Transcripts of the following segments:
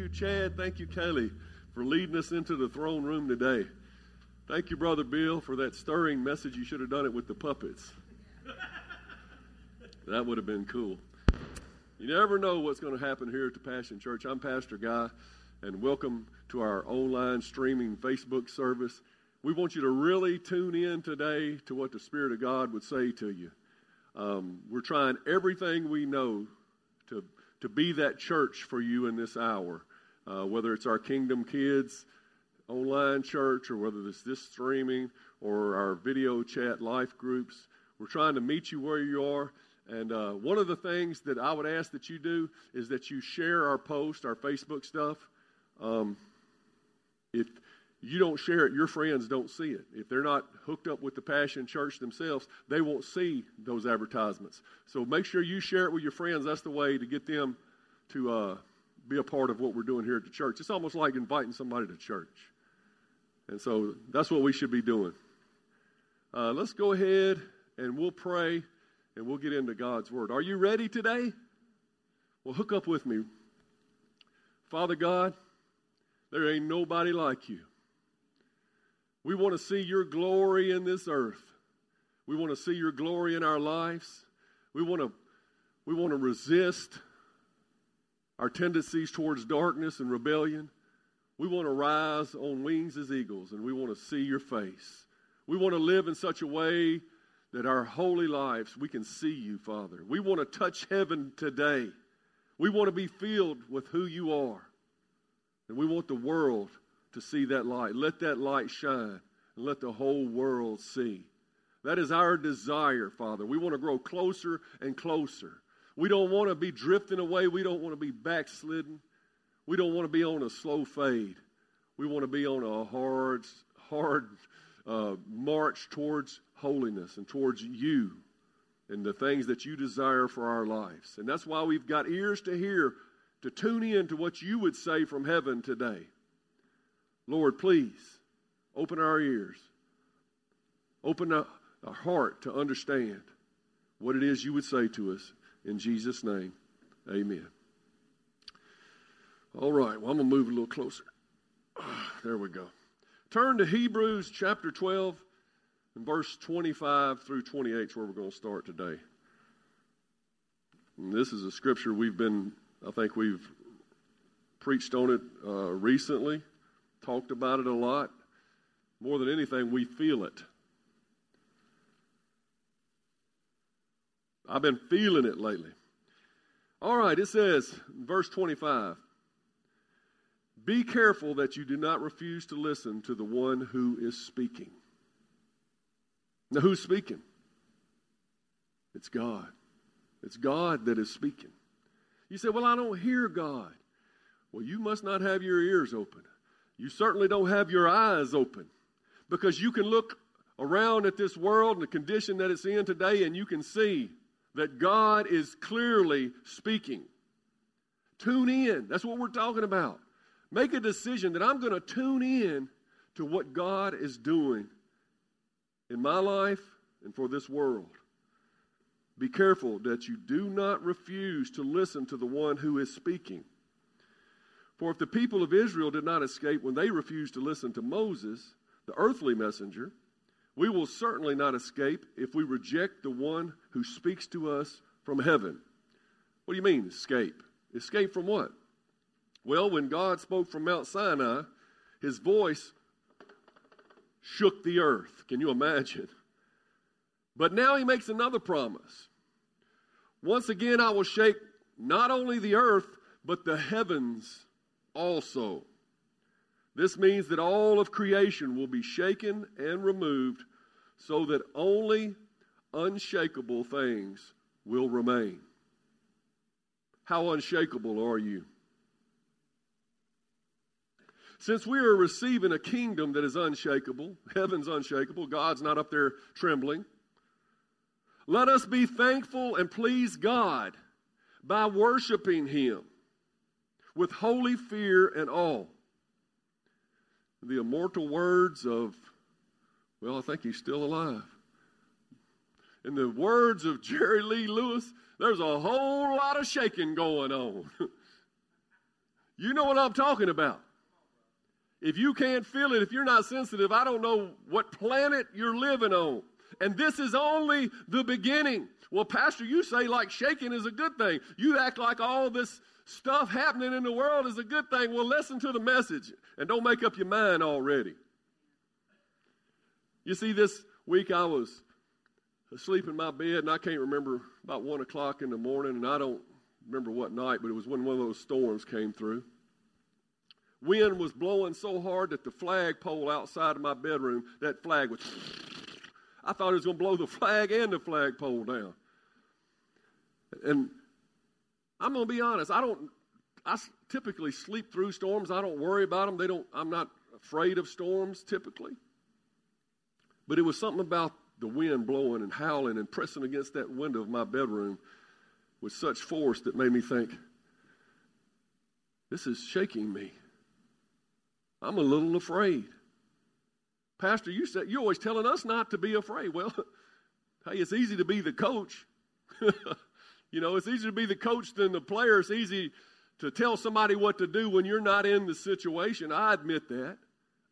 you, Chad. Thank you, Kelly, for leading us into the throne room today. Thank you, Brother Bill, for that stirring message. You should have done it with the puppets. that would have been cool. You never know what's going to happen here at the Passion Church. I'm Pastor Guy, and welcome to our online streaming Facebook service. We want you to really tune in today to what the Spirit of God would say to you. Um, we're trying everything we know to, to be that church for you in this hour, uh, whether it's our Kingdom Kids online church or whether it's this streaming or our video chat life groups. We're trying to meet you where you are. And uh, one of the things that I would ask that you do is that you share our post, our Facebook stuff. Um, if you don't share it, your friends don't see it. If they're not hooked up with the Passion Church themselves, they won't see those advertisements. So make sure you share it with your friends. That's the way to get them to uh, be a part of what we're doing here at the church. It's almost like inviting somebody to church. And so that's what we should be doing. Uh, let's go ahead and we'll pray and we'll get into God's Word. Are you ready today? Well, hook up with me. Father God, there ain't nobody like you. We want to see your glory in this earth. We want to see your glory in our lives. We want to, we want to resist our tendencies towards darkness and rebellion. We want to rise on wings as eagles, and we want to see your face. We want to live in such a way that our holy lives, we can see you, Father. We want to touch heaven today. We want to be filled with who you are. And we want the world to see that light. Let that light shine and let the whole world see. That is our desire, Father. We want to grow closer and closer. We don't want to be drifting away. We don't want to be backslidden. We don't want to be on a slow fade. We want to be on a hard, hard uh, march towards holiness and towards you and the things that you desire for our lives. And that's why we've got ears to hear, to tune in to what you would say from heaven today. Lord, please open our ears, open our heart to understand what it is you would say to us. In Jesus' name, amen. All right, well, I'm going to move a little closer. There we go. Turn to Hebrews chapter 12 and verse 25 through 28 is where we're going to start today. And this is a scripture we've been, I think we've preached on it uh, recently, talked about it a lot. More than anything, we feel it. I've been feeling it lately. All right, it says, verse 25 Be careful that you do not refuse to listen to the one who is speaking. Now, who's speaking? It's God. It's God that is speaking. You say, Well, I don't hear God. Well, you must not have your ears open. You certainly don't have your eyes open because you can look around at this world and the condition that it's in today and you can see that God is clearly speaking. Tune in. That's what we're talking about. Make a decision that I'm going to tune in to what God is doing in my life and for this world. Be careful that you do not refuse to listen to the one who is speaking. For if the people of Israel did not escape when they refused to listen to Moses, the earthly messenger, we will certainly not escape if we reject the one who speaks to us from heaven. What do you mean, escape? Escape from what? Well, when God spoke from Mount Sinai, his voice shook the earth. Can you imagine? But now he makes another promise. Once again, I will shake not only the earth, but the heavens also. This means that all of creation will be shaken and removed so that only unshakable things will remain. How unshakable are you? Since we are receiving a kingdom that is unshakable, heaven's unshakable, God's not up there trembling, let us be thankful and please God by worshiping Him with holy fear and awe. The immortal words of, well, I think he's still alive. In the words of Jerry Lee Lewis, there's a whole lot of shaking going on. you know what I'm talking about. If you can't feel it, if you're not sensitive, I don't know what planet you're living on. And this is only the beginning. Well, Pastor, you say like shaking is a good thing. You act like all this stuff happening in the world is a good thing. Well, listen to the message and don't make up your mind already. You see, this week I was asleep in my bed, and I can't remember about one o'clock in the morning, and I don't remember what night, but it was when one of those storms came through. Wind was blowing so hard that the flagpole outside of my bedroom, that flag was. I thought it was going to blow the flag and the flagpole down. And I'm going to be honest. I don't. I typically sleep through storms. I don't worry about them. They don't. I'm not afraid of storms typically. But it was something about the wind blowing and howling and pressing against that window of my bedroom with such force that made me think, this is shaking me. I'm a little afraid. Pastor, you said you're always telling us not to be afraid. Well, hey, it's easy to be the coach. you know, it's easier to be the coach than the player. It's easy to tell somebody what to do when you're not in the situation. I admit that.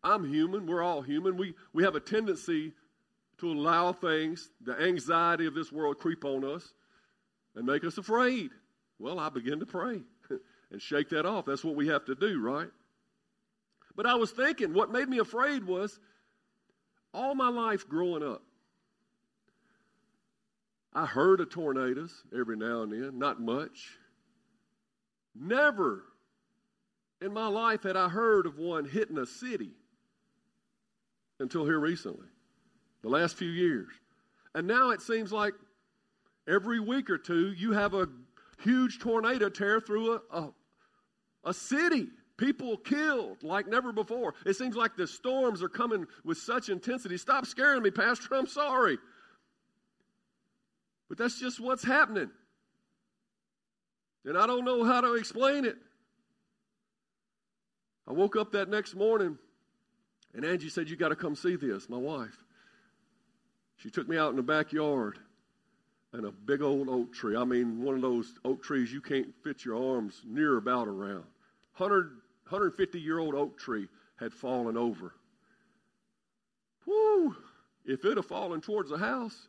I'm human. We're all human. We, we have a tendency to allow things, the anxiety of this world, creep on us and make us afraid. Well, I begin to pray and shake that off. That's what we have to do, right? But I was thinking, what made me afraid was all my life growing up, I heard of tornadoes every now and then, not much. Never in my life had I heard of one hitting a city until here recently, the last few years. And now it seems like every week or two you have a huge tornado tear through a, a, a city. People killed like never before. It seems like the storms are coming with such intensity. Stop scaring me, Pastor. I'm sorry. But that's just what's happening. And I don't know how to explain it. I woke up that next morning and Angie said, You got to come see this, my wife. She took me out in the backyard and a big old oak tree. I mean, one of those oak trees you can't fit your arms near about around. 100 150 year old oak tree had fallen over. Whoo! If it had fallen towards the house,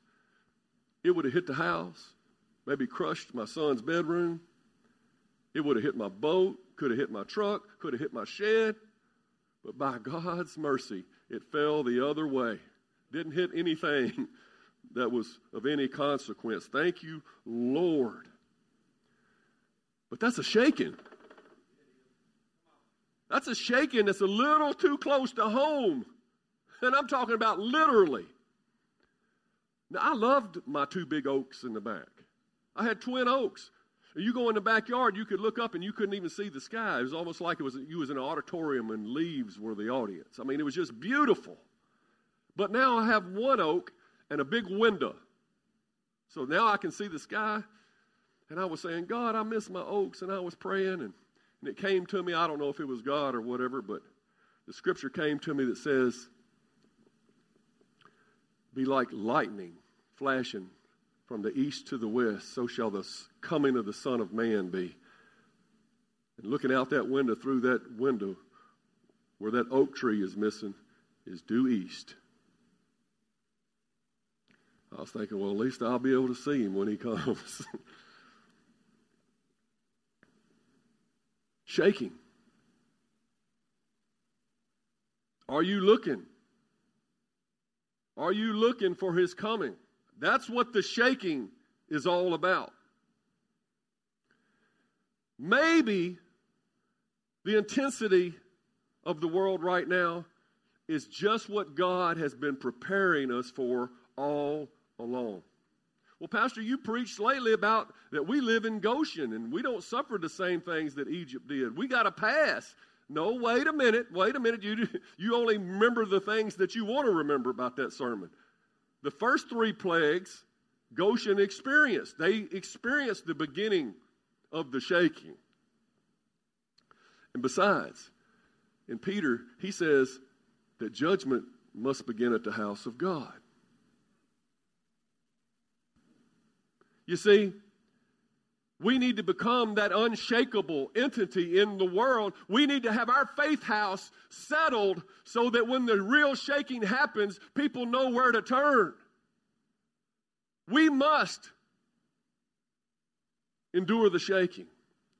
it would have hit the house, maybe crushed my son's bedroom. It would have hit my boat, could have hit my truck, could have hit my shed. But by God's mercy, it fell the other way. Didn't hit anything that was of any consequence. Thank you, Lord. But that's a shaking. That's a shaking that's a little too close to home. And I'm talking about literally. Now, I loved my two big oaks in the back. I had twin oaks. You go in the backyard, you could look up and you couldn't even see the sky. It was almost like it was you was in an auditorium and leaves were the audience. I mean, it was just beautiful. But now I have one oak and a big window. So now I can see the sky. And I was saying, God, I miss my oaks. And I was praying and and it came to me, I don't know if it was God or whatever, but the scripture came to me that says, Be like lightning flashing from the east to the west, so shall the coming of the Son of Man be. And looking out that window, through that window, where that oak tree is missing, is due east. I was thinking, well, at least I'll be able to see him when he comes. shaking. Are you looking? Are you looking for his coming? That's what the shaking is all about. Maybe the intensity of the world right now is just what God has been preparing us for all along. Well, Pastor, you preached lately about that we live in Goshen and we don't suffer the same things that Egypt did. We got a pass. No, wait a minute. Wait a minute. You, you only remember the things that you want to remember about that sermon. The first three plagues, Goshen experienced. They experienced the beginning of the shaking. And besides, in Peter, he says that judgment must begin at the house of God. You see, we need to become that unshakable entity in the world. We need to have our faith house settled so that when the real shaking happens, people know where to turn. We must endure the shaking.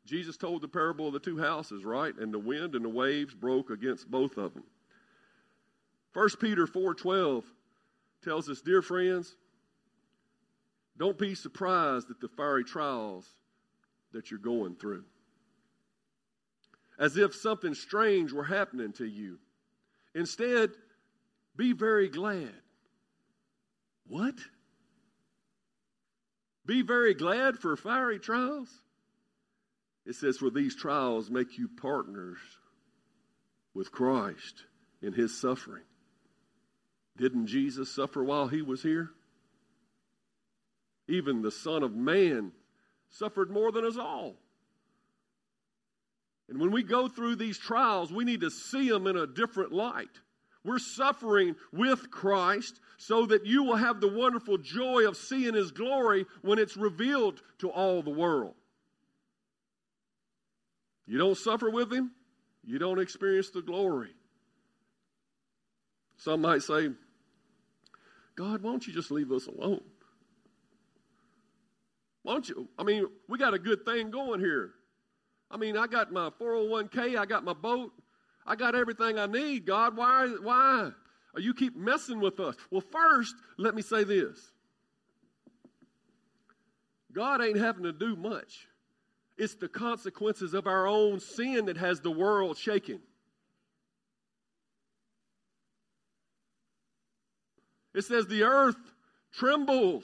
Jesus told the parable of the two houses, right? And the wind and the waves broke against both of them. 1 Peter 4:12 tells us, "Dear friends, don't be surprised at the fiery trials that you're going through. As if something strange were happening to you. Instead, be very glad. What? Be very glad for fiery trials? It says, For these trials make you partners with Christ in his suffering. Didn't Jesus suffer while he was here? Even the Son of Man suffered more than us all. And when we go through these trials, we need to see them in a different light. We're suffering with Christ so that you will have the wonderful joy of seeing His glory when it's revealed to all the world. You don't suffer with Him, you don't experience the glory. Some might say, God, why don't you just leave us alone? Why don't you? I mean, we got a good thing going here. I mean, I got my 401k, I got my boat, I got everything I need. God, why? Why? Or you keep messing with us. Well, first, let me say this God ain't having to do much. It's the consequences of our own sin that has the world shaking. It says the earth trembles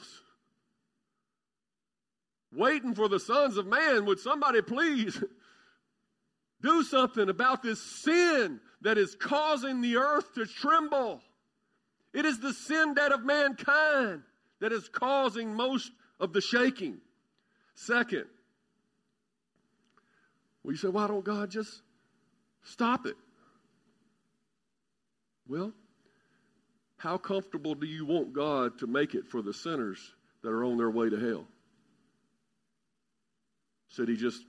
waiting for the sons of man. Would somebody please do something about this sin that is causing the earth to tremble? It is the sin debt of mankind that is causing most of the shaking. Second, well, say, why don't God just stop it? Well, how comfortable do you want God to make it for the sinners that are on their way to hell? Should he just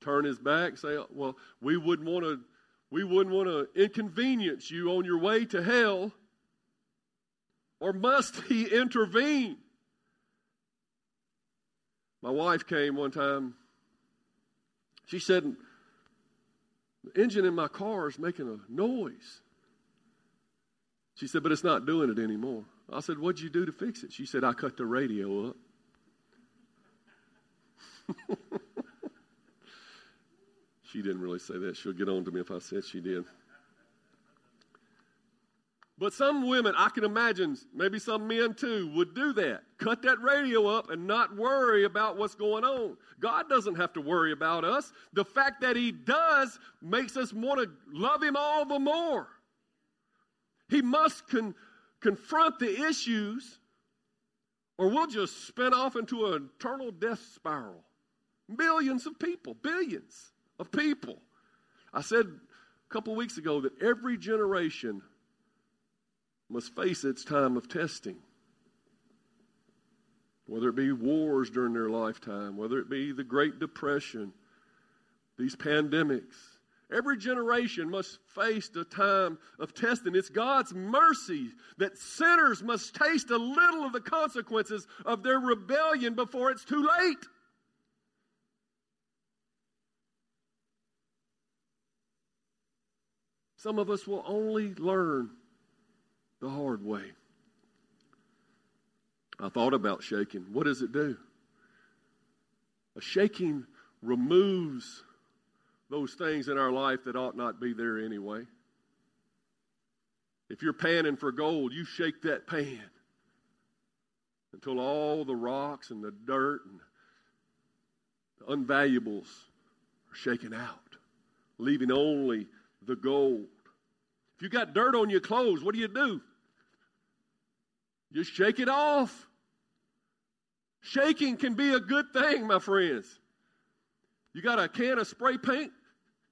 turn his back, say, "Well, we wouldn't want to, we wouldn't want to inconvenience you on your way to hell," or must he intervene? My wife came one time. She said, "The engine in my car is making a noise." She said, "But it's not doing it anymore." I said, "What'd you do to fix it?" She said, "I cut the radio up." she didn't really say that. She'll get on to me if I said she did. But some women, I can imagine, maybe some men too, would do that. Cut that radio up and not worry about what's going on. God doesn't have to worry about us. The fact that He does makes us want to love Him all the more. He must con- confront the issues, or we'll just spin off into an eternal death spiral. Millions of people, billions of people. I said a couple weeks ago that every generation must face its time of testing. Whether it be wars during their lifetime, whether it be the Great Depression, these pandemics. Every generation must face the time of testing. It's God's mercy that sinners must taste a little of the consequences of their rebellion before it's too late. Some of us will only learn the hard way. I thought about shaking. What does it do? A shaking removes those things in our life that ought not be there anyway. If you're panning for gold, you shake that pan. until all the rocks and the dirt and the unvaluables are shaken out, leaving only the gold. If you got dirt on your clothes, what do you do? You shake it off. Shaking can be a good thing, my friends. You got a can of spray paint,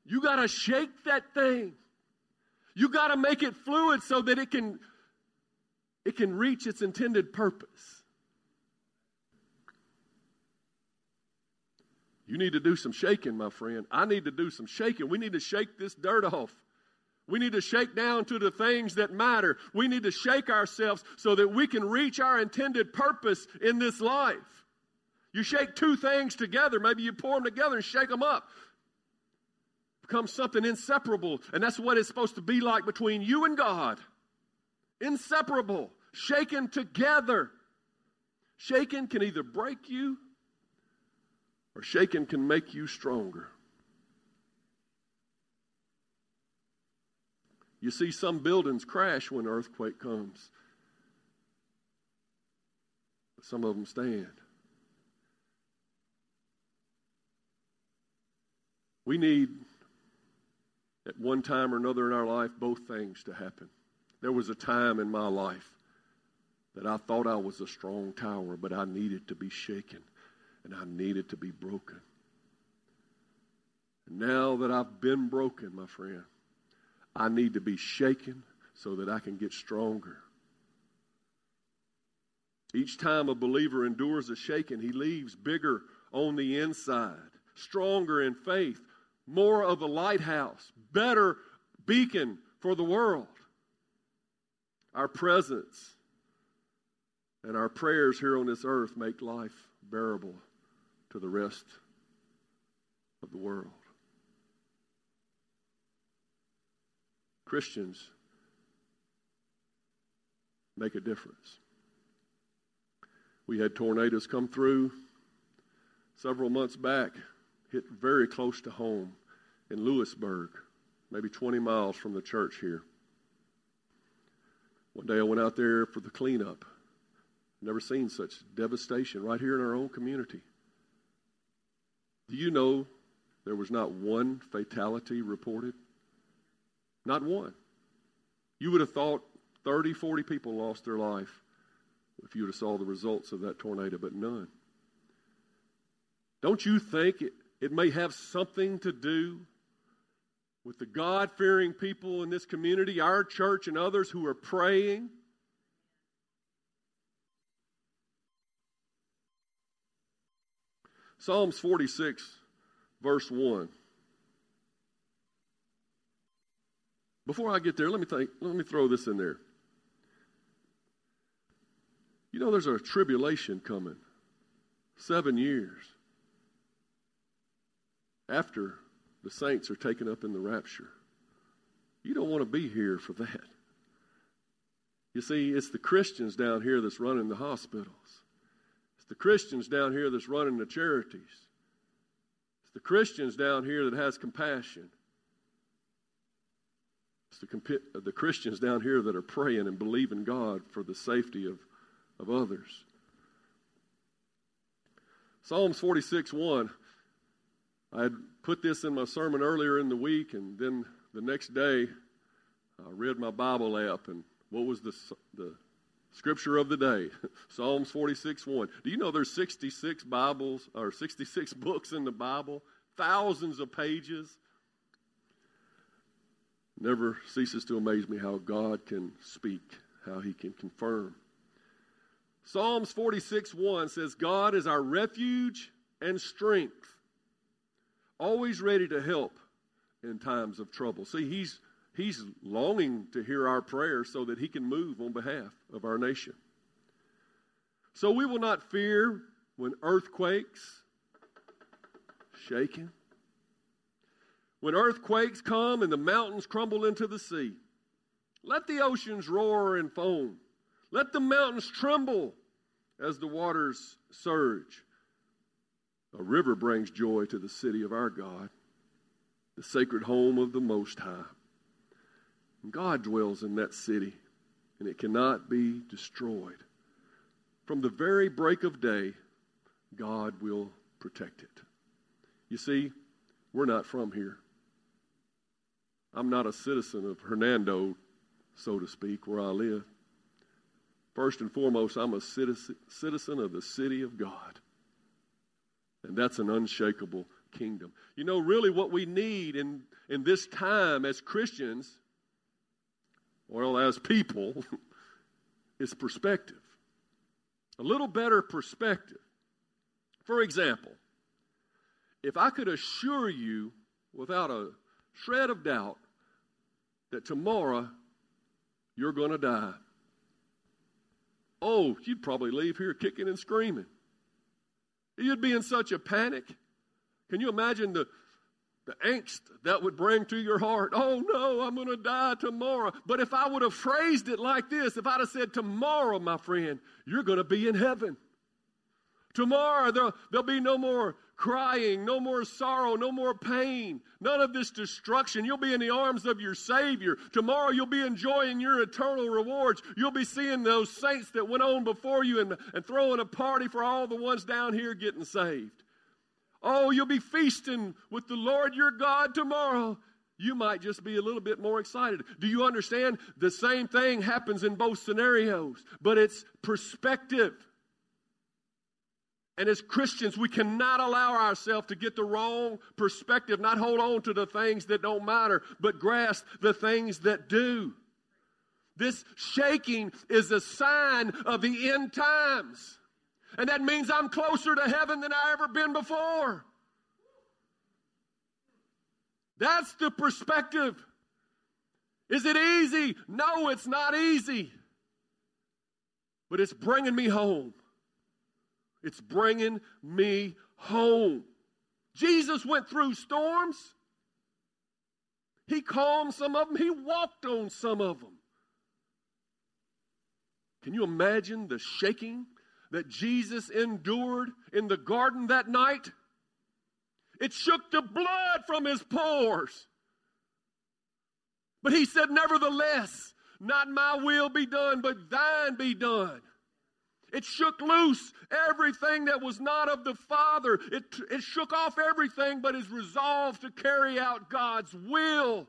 you got to shake that thing. You got to make it fluid so that it can it can reach its intended purpose. You need to do some shaking, my friend. I need to do some shaking. We need to shake this dirt off. We need to shake down to the things that matter. We need to shake ourselves so that we can reach our intended purpose in this life. You shake two things together, maybe you pour them together and shake them up. Become something inseparable. And that's what it's supposed to be like between you and God. Inseparable, shaken together. Shaken can either break you or shaken can make you stronger. You see, some buildings crash when earthquake comes, but some of them stand. We need, at one time or another in our life, both things to happen. There was a time in my life that I thought I was a strong tower, but I needed to be shaken and I needed to be broken. And now that I've been broken, my friend, I need to be shaken so that I can get stronger. Each time a believer endures a shaking, he leaves bigger on the inside, stronger in faith, more of a lighthouse, better beacon for the world. Our presence and our prayers here on this earth make life bearable to the rest of the world. Christians make a difference. We had tornadoes come through several months back, hit very close to home in Lewisburg, maybe 20 miles from the church here. One day I went out there for the cleanup. Never seen such devastation right here in our own community. Do you know there was not one fatality reported? Not one. You would have thought 30, 40 people lost their life if you would have saw the results of that tornado, but none. Don't you think it, it may have something to do with the God fearing people in this community, our church, and others who are praying? Psalms 46, verse 1. Before I get there, let me think, let me throw this in there. You know, there's a tribulation coming. Seven years after the saints are taken up in the rapture. You don't want to be here for that. You see, it's the Christians down here that's running the hospitals. It's the Christians down here that's running the charities. It's the Christians down here that has compassion. It's the, uh, the Christians down here that are praying and believing God for the safety of, of others. Psalms 46 1. I had put this in my sermon earlier in the week, and then the next day I read my Bible app, and what was the, the scripture of the day? Psalms 46 1. Do you know there's 66 Bibles, or 66 books in the Bible? Thousands of pages never ceases to amaze me how God can speak, how he can confirm. Psalms 46 1 says, God is our refuge and strength, always ready to help in times of trouble. See, he's, he's longing to hear our prayers so that he can move on behalf of our nation. So we will not fear when earthquakes, shaking, when earthquakes come and the mountains crumble into the sea. Let the oceans roar and foam. Let the mountains tremble as the waters surge. A river brings joy to the city of our God, the sacred home of the Most High. God dwells in that city, and it cannot be destroyed. from the very break of day, God will protect it. You see, we're not from here. I'm not a citizen of Hernando, so to speak, where I live. First and foremost, I'm a citizen of the city of God. And that's an unshakable kingdom. You know, really what we need in, in this time as Christians, well, as people, is perspective. A little better perspective. For example, if I could assure you without a shred of doubt that tomorrow you're going to die, oh, you'd probably leave here kicking and screaming. You'd be in such a panic. Can you imagine the, the angst that would bring to your heart? Oh no, I'm going to die tomorrow. But if I would have phrased it like this, if I'd have said, Tomorrow, my friend, you're going to be in heaven. Tomorrow, there'll, there'll be no more crying, no more sorrow, no more pain, none of this destruction. You'll be in the arms of your Savior. Tomorrow you'll be enjoying your eternal rewards. You'll be seeing those saints that went on before you and, and throwing a party for all the ones down here getting saved. Oh, you'll be feasting with the Lord your God tomorrow. You might just be a little bit more excited. Do you understand? The same thing happens in both scenarios, but it's perspective. And as Christians, we cannot allow ourselves to get the wrong perspective, not hold on to the things that don't matter, but grasp the things that do. This shaking is a sign of the end times. And that means I'm closer to heaven than I ever been before. That's the perspective. Is it easy? No, it's not easy. But it's bringing me home. It's bringing me home. Jesus went through storms. He calmed some of them, he walked on some of them. Can you imagine the shaking that Jesus endured in the garden that night? It shook the blood from his pores. But he said, Nevertheless, not my will be done, but thine be done. It shook loose everything that was not of the Father. It, it shook off everything but his resolve to carry out God's will.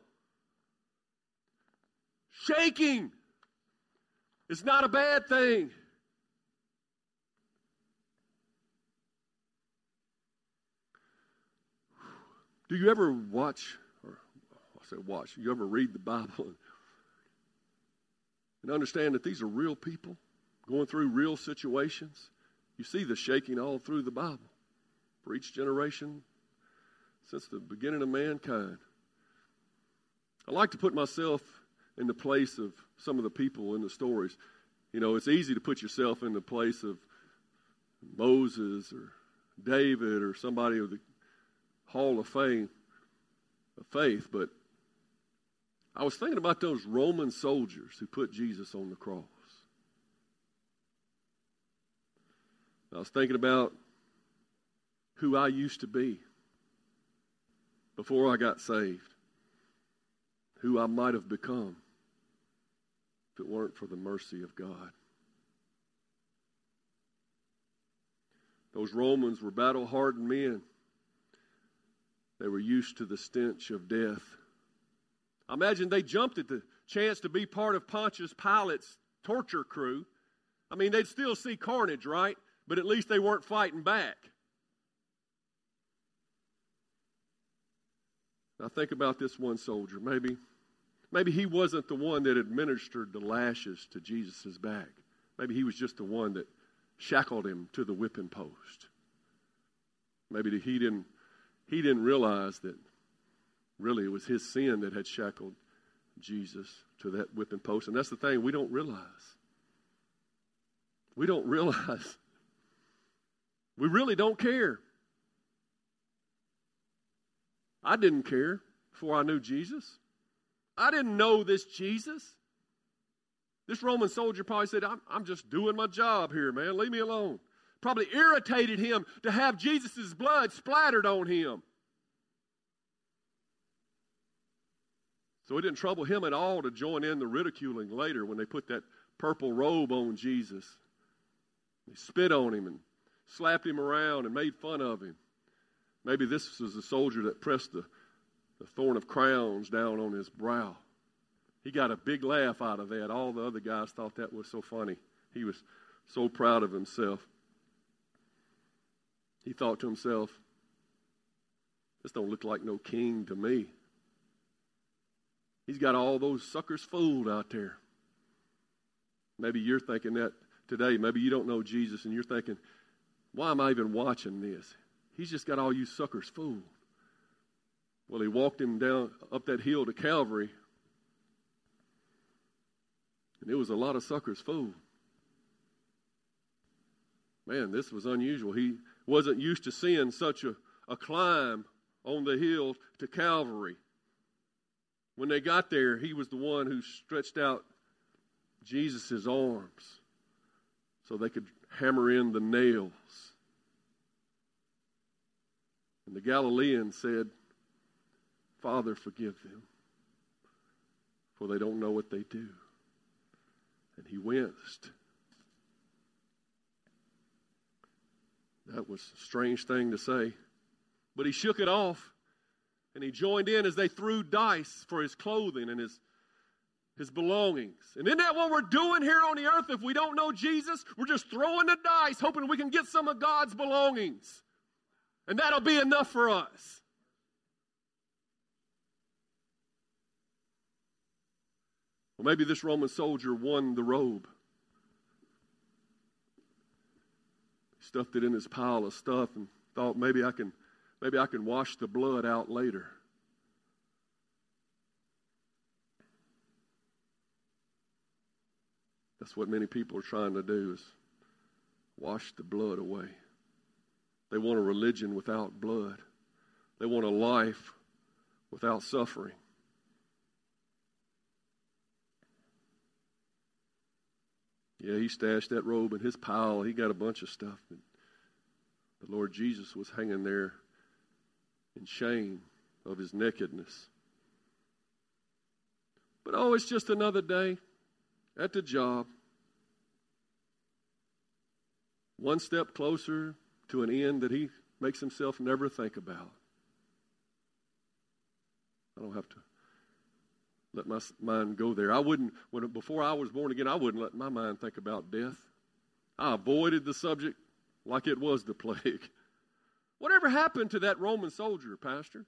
Shaking is not a bad thing. Do you ever watch, or I say watch, you ever read the Bible and understand that these are real people? Going through real situations. You see the shaking all through the Bible for each generation since the beginning of mankind. I like to put myself in the place of some of the people in the stories. You know, it's easy to put yourself in the place of Moses or David or somebody of the Hall of Fame of faith, but I was thinking about those Roman soldiers who put Jesus on the cross. I was thinking about who I used to be before I got saved, who I might have become if it weren't for the mercy of God. Those Romans were battle hardened men. They were used to the stench of death. I imagine they jumped at the chance to be part of Pontius Pilate's torture crew. I mean, they'd still see carnage, right? But at least they weren't fighting back. Now think about this one soldier. Maybe, maybe he wasn't the one that administered the lashes to Jesus' back. Maybe he was just the one that shackled him to the whipping post. Maybe he didn't, he didn't realize that really it was his sin that had shackled Jesus to that whipping post. And that's the thing, we don't realize. We don't realize we really don't care. I didn't care before I knew Jesus. I didn't know this Jesus. This Roman soldier probably said, I'm, I'm just doing my job here, man. Leave me alone. Probably irritated him to have Jesus' blood splattered on him. So it didn't trouble him at all to join in the ridiculing later when they put that purple robe on Jesus They spit on him and slapped him around and made fun of him. Maybe this was the soldier that pressed the, the thorn of crowns down on his brow. He got a big laugh out of that. All the other guys thought that was so funny. He was so proud of himself. He thought to himself, this don't look like no king to me. He's got all those suckers fooled out there. Maybe you're thinking that today. Maybe you don't know Jesus and you're thinking, why am I even watching this? He's just got all you suckers fooled. Well, he walked him down up that hill to Calvary, and it was a lot of suckers fooled. Man, this was unusual. He wasn't used to seeing such a, a climb on the hill to Calvary. When they got there, he was the one who stretched out Jesus' arms so they could hammer in the nails. And the Galilean said, Father, forgive them, for they don't know what they do. And he winced. That was a strange thing to say. But he shook it off and he joined in as they threw dice for his clothing and his, his belongings. And isn't that what we're doing here on the earth if we don't know Jesus? We're just throwing the dice, hoping we can get some of God's belongings. And that'll be enough for us. Well, maybe this Roman soldier won the robe. He stuffed it in his pile of stuff and thought maybe I can maybe I can wash the blood out later. That's what many people are trying to do is wash the blood away. They want a religion without blood. They want a life without suffering. Yeah, he stashed that robe in his pile. He got a bunch of stuff. But the Lord Jesus was hanging there in shame of his nakedness. But oh, it's just another day at the job. One step closer to an end that he makes himself never think about. I don't have to let my mind go there. I wouldn't, when, before I was born again, I wouldn't let my mind think about death. I avoided the subject like it was the plague. Whatever happened to that Roman soldier, Pastor?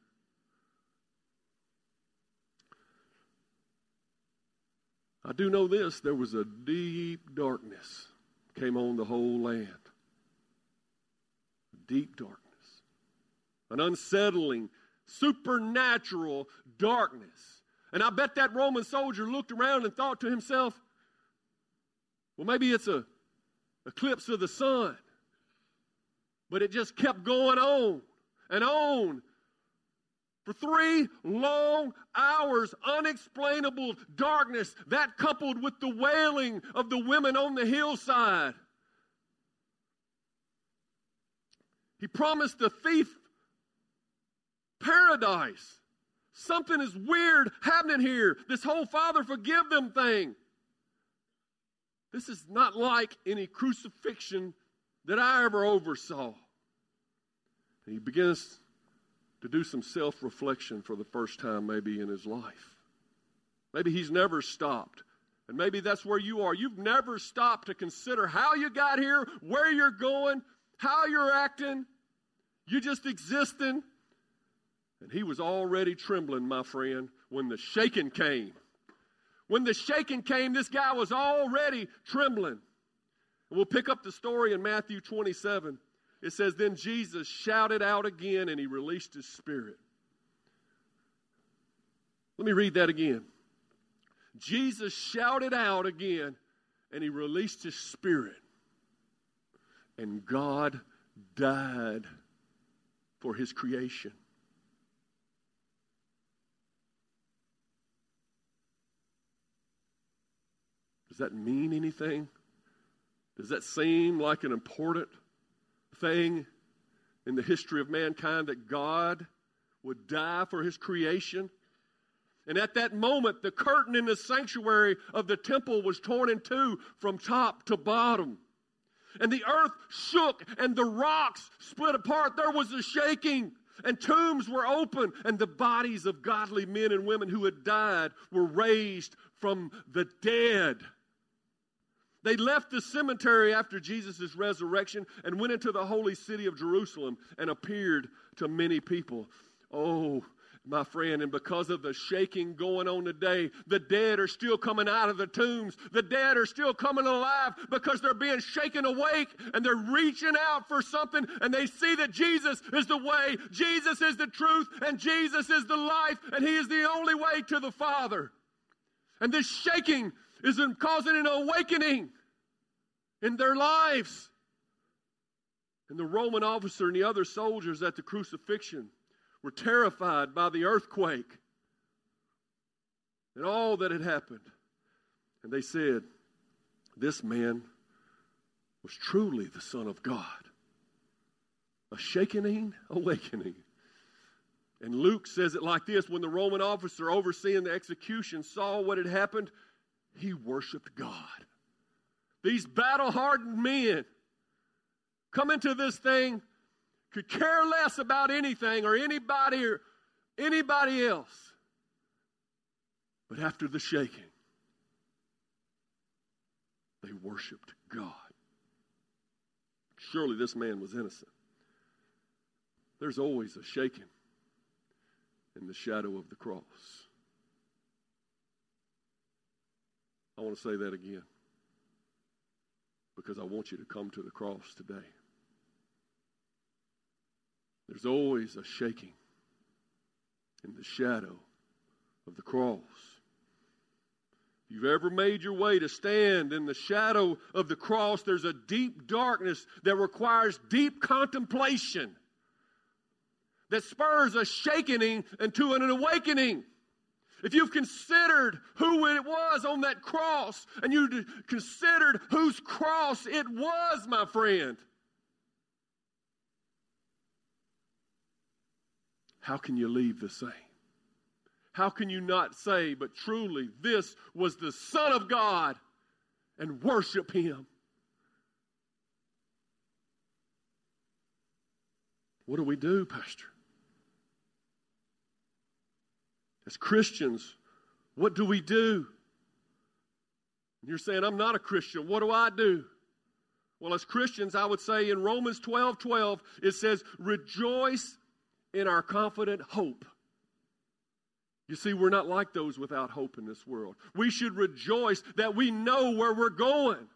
I do know this there was a deep darkness came on the whole land. Deep darkness. An unsettling, supernatural darkness. And I bet that Roman soldier looked around and thought to himself, well, maybe it's a eclipse of the sun. But it just kept going on and on for three long hours, unexplainable darkness, that coupled with the wailing of the women on the hillside. He promised the thief paradise. Something is weird happening here. This whole Father forgive them thing. This is not like any crucifixion that I ever oversaw. And he begins to do some self reflection for the first time, maybe in his life. Maybe he's never stopped. And maybe that's where you are. You've never stopped to consider how you got here, where you're going, how you're acting. You're just existing. And he was already trembling, my friend, when the shaking came. When the shaking came, this guy was already trembling. And we'll pick up the story in Matthew 27 it says, Then Jesus shouted out again and he released his spirit. Let me read that again. Jesus shouted out again and he released his spirit. And God died for his creation. Does that mean anything? Does that seem like an important thing in the history of mankind that God would die for his creation. And at that moment, the curtain in the sanctuary of the temple was torn in two from top to bottom. And the earth shook, and the rocks split apart. There was a shaking, and tombs were open, and the bodies of godly men and women who had died were raised from the dead. They left the cemetery after Jesus' resurrection and went into the holy city of Jerusalem and appeared to many people. Oh, my friend, and because of the shaking going on today, the dead are still coming out of the tombs. The dead are still coming alive because they're being shaken awake and they're reaching out for something and they see that Jesus is the way, Jesus is the truth, and Jesus is the life, and He is the only way to the Father. And this shaking is causing an awakening in their lives. And the Roman officer and the other soldiers at the crucifixion were terrified by the earthquake and all that had happened. And they said, This man was truly the Son of God. A shakening, awakening. And Luke says it like this when the Roman officer overseeing the execution saw what had happened, he worshiped God. These battle hardened men come into this thing could care less about anything or anybody or anybody else. But after the shaking, they worshiped God. Surely this man was innocent. There's always a shaking in the shadow of the cross. I want to say that again because I want you to come to the cross today. There's always a shaking in the shadow of the cross. If you've ever made your way to stand in the shadow of the cross, there's a deep darkness that requires deep contemplation that spurs a shaking into an awakening. If you've considered who it was on that cross and you considered whose cross it was, my friend, how can you leave the same? How can you not say, but truly, this was the Son of God and worship Him? What do we do, Pastor? As Christians, what do we do? You're saying, I'm not a Christian. What do I do? Well, as Christians, I would say in Romans 12 12, it says, Rejoice in our confident hope. You see, we're not like those without hope in this world. We should rejoice that we know where we're going.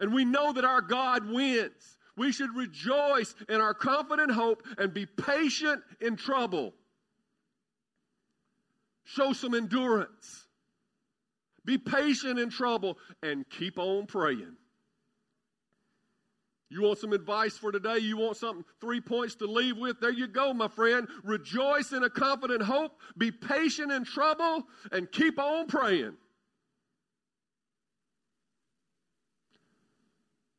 And we know that our God wins. We should rejoice in our confident hope and be patient in trouble. Show some endurance. Be patient in trouble and keep on praying. You want some advice for today? You want something, three points to leave with? There you go, my friend. Rejoice in a confident hope, be patient in trouble, and keep on praying.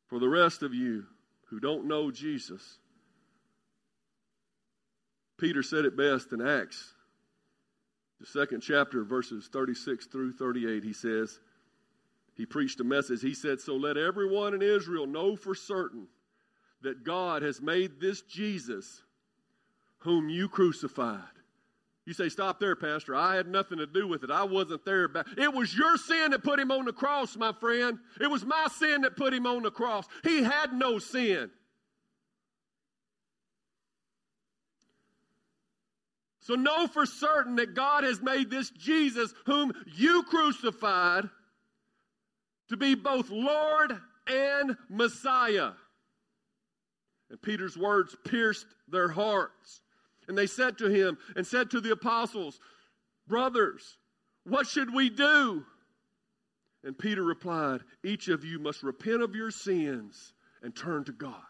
For the rest of you who don't know Jesus, Peter said it best in Acts, the second chapter, verses 36 through 38. He says, he preached a message. He said, So let everyone in Israel know for certain that God has made this Jesus, whom you crucified. You say, Stop there, Pastor. I had nothing to do with it. I wasn't there. It was your sin that put him on the cross, my friend. It was my sin that put him on the cross. He had no sin. So know for certain that God has made this Jesus, whom you crucified, to be both Lord and Messiah. And Peter's words pierced their hearts. And they said to him and said to the apostles, Brothers, what should we do? And Peter replied, Each of you must repent of your sins and turn to God.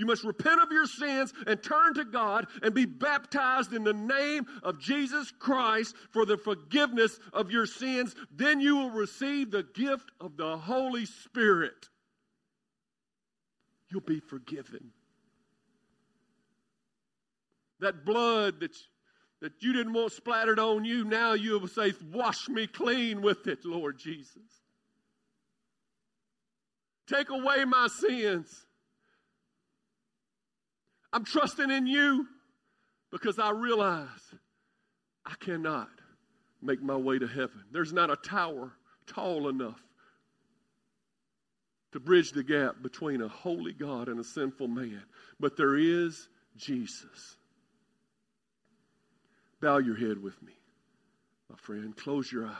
You must repent of your sins and turn to God and be baptized in the name of Jesus Christ for the forgiveness of your sins. Then you will receive the gift of the Holy Spirit. You'll be forgiven. That blood that, that you didn't want splattered on you, now you will say, Wash me clean with it, Lord Jesus. Take away my sins. I'm trusting in you because I realize I cannot make my way to heaven. There's not a tower tall enough to bridge the gap between a holy God and a sinful man. But there is Jesus. Bow your head with me, my friend. Close your eyes.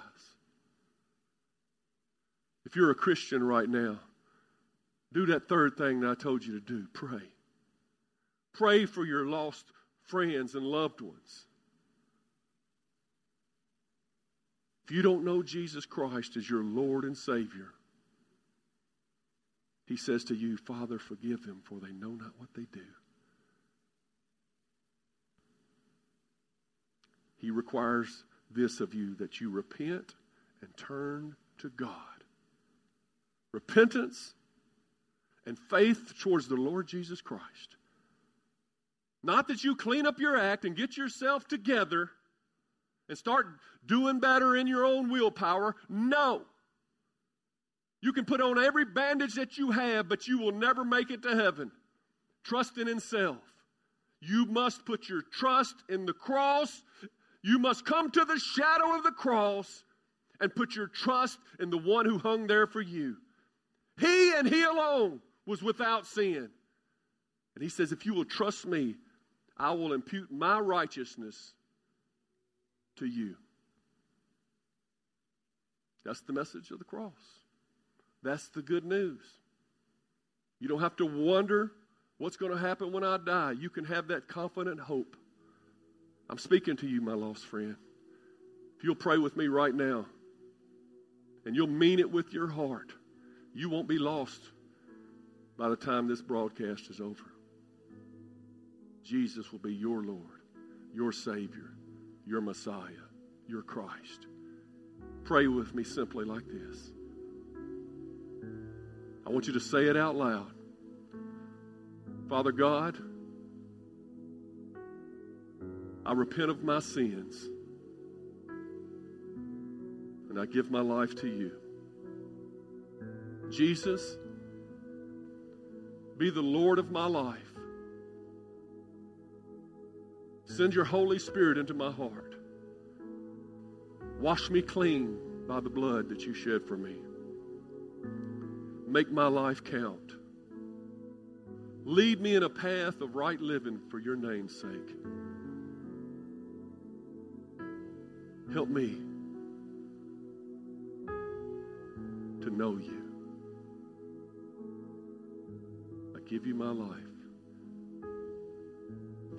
If you're a Christian right now, do that third thing that I told you to do pray. Pray for your lost friends and loved ones. If you don't know Jesus Christ as your Lord and Savior, He says to you, Father, forgive them, for they know not what they do. He requires this of you that you repent and turn to God. Repentance and faith towards the Lord Jesus Christ. Not that you clean up your act and get yourself together and start doing better in your own willpower. No. You can put on every bandage that you have, but you will never make it to heaven trusting in self. You must put your trust in the cross. You must come to the shadow of the cross and put your trust in the one who hung there for you. He and He alone was without sin. And He says, If you will trust me, I will impute my righteousness to you. That's the message of the cross. That's the good news. You don't have to wonder what's going to happen when I die. You can have that confident hope. I'm speaking to you, my lost friend. If you'll pray with me right now and you'll mean it with your heart, you won't be lost by the time this broadcast is over. Jesus will be your Lord, your Savior, your Messiah, your Christ. Pray with me simply like this. I want you to say it out loud. Father God, I repent of my sins and I give my life to you. Jesus, be the Lord of my life. Send your Holy Spirit into my heart. Wash me clean by the blood that you shed for me. Make my life count. Lead me in a path of right living for your name's sake. Help me to know you. I give you my life.